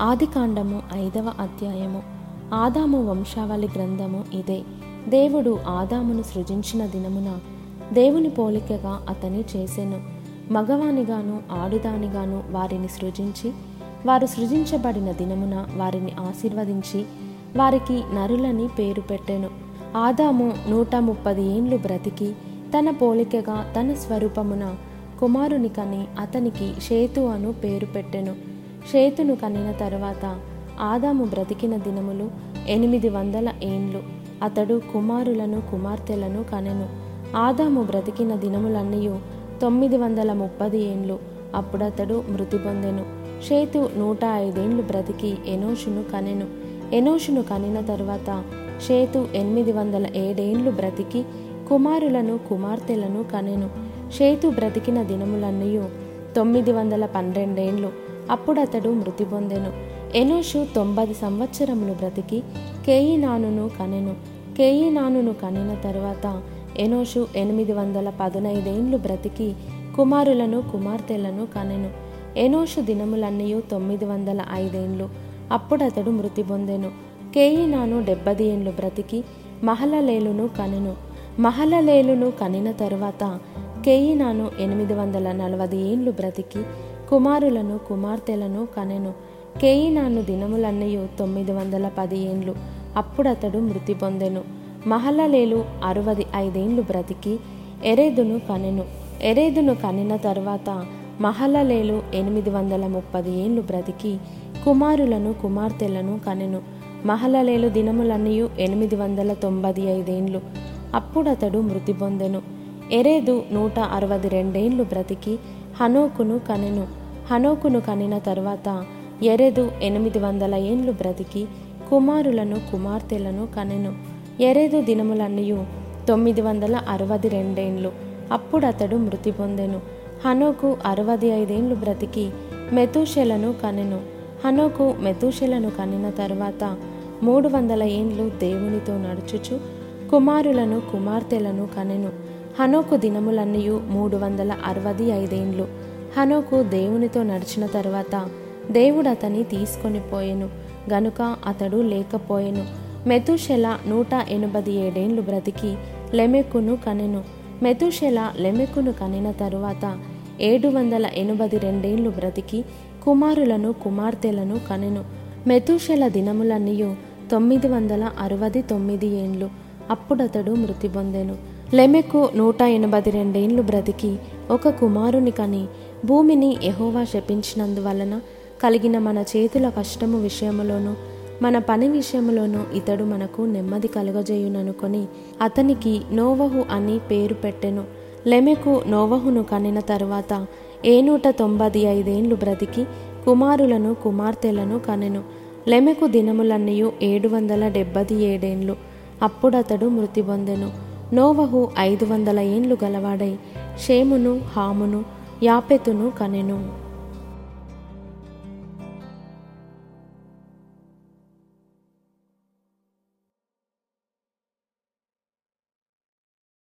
ఆదికాండము ఐదవ అధ్యాయము. ఆదాము వంశావళి గ్రంథము ఇదే. దేవుడు ఆదామును సృజించిన దినమున దేవుని పోలికగా అతని చేసెను. మగవానిగాను ఆడుదానిగాను వారిని సృజించి వారు సృజించబడిన దినమున వారిని ఆశీర్వదించి వారికి నరులని పేరు పెట్టెను. ఆదాము నూట ముప్పది ఏండ్లు బ్రతికి తన పోలికగా తన స్వరూపమున కుమారుని కని అతనికి షేతు అను పేరు పెట్టెను. షేతును కనిన తరువాత ఆదాము బ్రతికిన దినములు ఎనిమిది వందల ఏండ్లు. అతడు కుమారులను కుమార్తెలను కనెను. ఆదాము బ్రతికిన దినములన్నీ తొమ్మిది వందల ముప్పది ఏండ్లు. అప్పుడతడు మృతి పొందెను. షేతు నూట ఐదేండ్లు బ్రతికి ఎనోషును కనెను. ఎనోషును కనిన తరువాత షేతు ఎనిమిది వందల ఏడేండ్లు బ్రతికి కుమారులను కుమార్తెలను కనెను. షేతు బ్రతికిన దినములన్నీ తొమ్మిది వందల పన్నెండేండ్లు. అప్పుడతడు మృతి పొందెను. ఎనోషు తొంభై సంవత్సరములు బ్రతికి కేయినానును కనెను. కేయినానును కనిన తరువాత ఎనోషు ఎనిమిది వందల పదునైదేండ్లు బ్రతికి కుమారులను కుమార్తెలను కనెను. ఎనోషు దినములన్నీ తొమ్మిది వందల ఐదేండ్లు. అప్పుడతడు మృతి పొందెను. కేయినాను డెబ్బది ఏండ్లు బ్రతికి మహలలేలును కనెను. మహలలేలును కనిన తరువాత కేయినాను ఎనిమిది వందల నలభై ఏండ్లు బ్రతికి కుమారులను కుమార్తెలను కనెను. కేయినాను దినములన్నయు తొమ్మిది వందల పది ఏండ్లు. అప్పుడతడు మృతి పొందెను. మహలలేలు అరవది ఐదేండ్లు బ్రతికి ఎరేదును కనెను. ఎరేదును కనిన తర్వాత మహలలేలు ఎనిమిది వందల ముప్పది ఏండ్లు బ్రతికి కుమారులను కుమార్తెలను కనెను. మహలలేలు దినములన్నయు ఎనిమిది వందల తొంభై ఐదేండ్లు. అప్పుడతడు మృతి పొందెను. ఎరేదు నూట అరవై రెండేండ్లు బ్రతికి హనోకును కనెను. హనోకును కనిన తర్వాత ఎరెదు ఎనిమిది వందల ఏండ్లు బ్రతికి కుమారులను కుమార్తెలను కనెను. ఎరేదు దినములన్నీ తొమ్మిది వందల అరవై రెండేండ్లు. అప్పుడతడు మృతి పొందెను. హనోకు అరవై ఐదేండ్లు బ్రతికి మెతూషెలను కనెను. హనోకు మెతూషెలను కనిన తర్వాత మూడు వందల ఏండ్లు దేవునితో నడుచుచు కుమారులను కుమార్తెలను కనెను. హనోకు దినములన్నయు మూడు వందల అరవై ఐదేండ్లు హనోకు దేవునితో నడిచిన తరువాత దేవుడు అతని తీసుకొని పోయెను. గనుక అతడు లేకపోయెను. మెతుషెల నూట ఎనభై ఏడేండ్లు బ్రతికి లెమెక్కును కనెను. మెతుషెల లెమెక్కును కనిన తరువాత ఏడు వందల ఎనభై రెండేండ్లు బ్రతికి కుమారులను కుమార్తెలను కనెను. మెతుషెల దినములన్నయు తొమ్మిది వందల అరవై తొమ్మిది ఏండ్లు అప్పుడతడు మృతి పొందెను. లెమెకు నూట ఎనభై రెండేండ్లు బ్రతికి ఒక కుమారుని కని భూమిని ఎహోవా శపించినందువలన కలిగిన మన చేతుల కష్టము విషయములోను మన పని విషయములోను ఇతడు మనకు నెమ్మది కలుగజేయుననుకొని అతనికి నోవహు అని పేరు పెట్టెను. లెమెకు నోవహును కనిన తరువాత ఏ నూట తొంభై ఐదేండ్లు బ్రతికి కుమారులను కుమార్తెలను కనెను. లెమెకు దినములన్నీ ఏడు వందల డెబ్బది ఏడేండ్లు. అప్పుడతడు మృతి పొందెను. నోవహు ఐదు వందల ఏండ్లు గలవాడై షేమును హామును యాపెతును కనెను.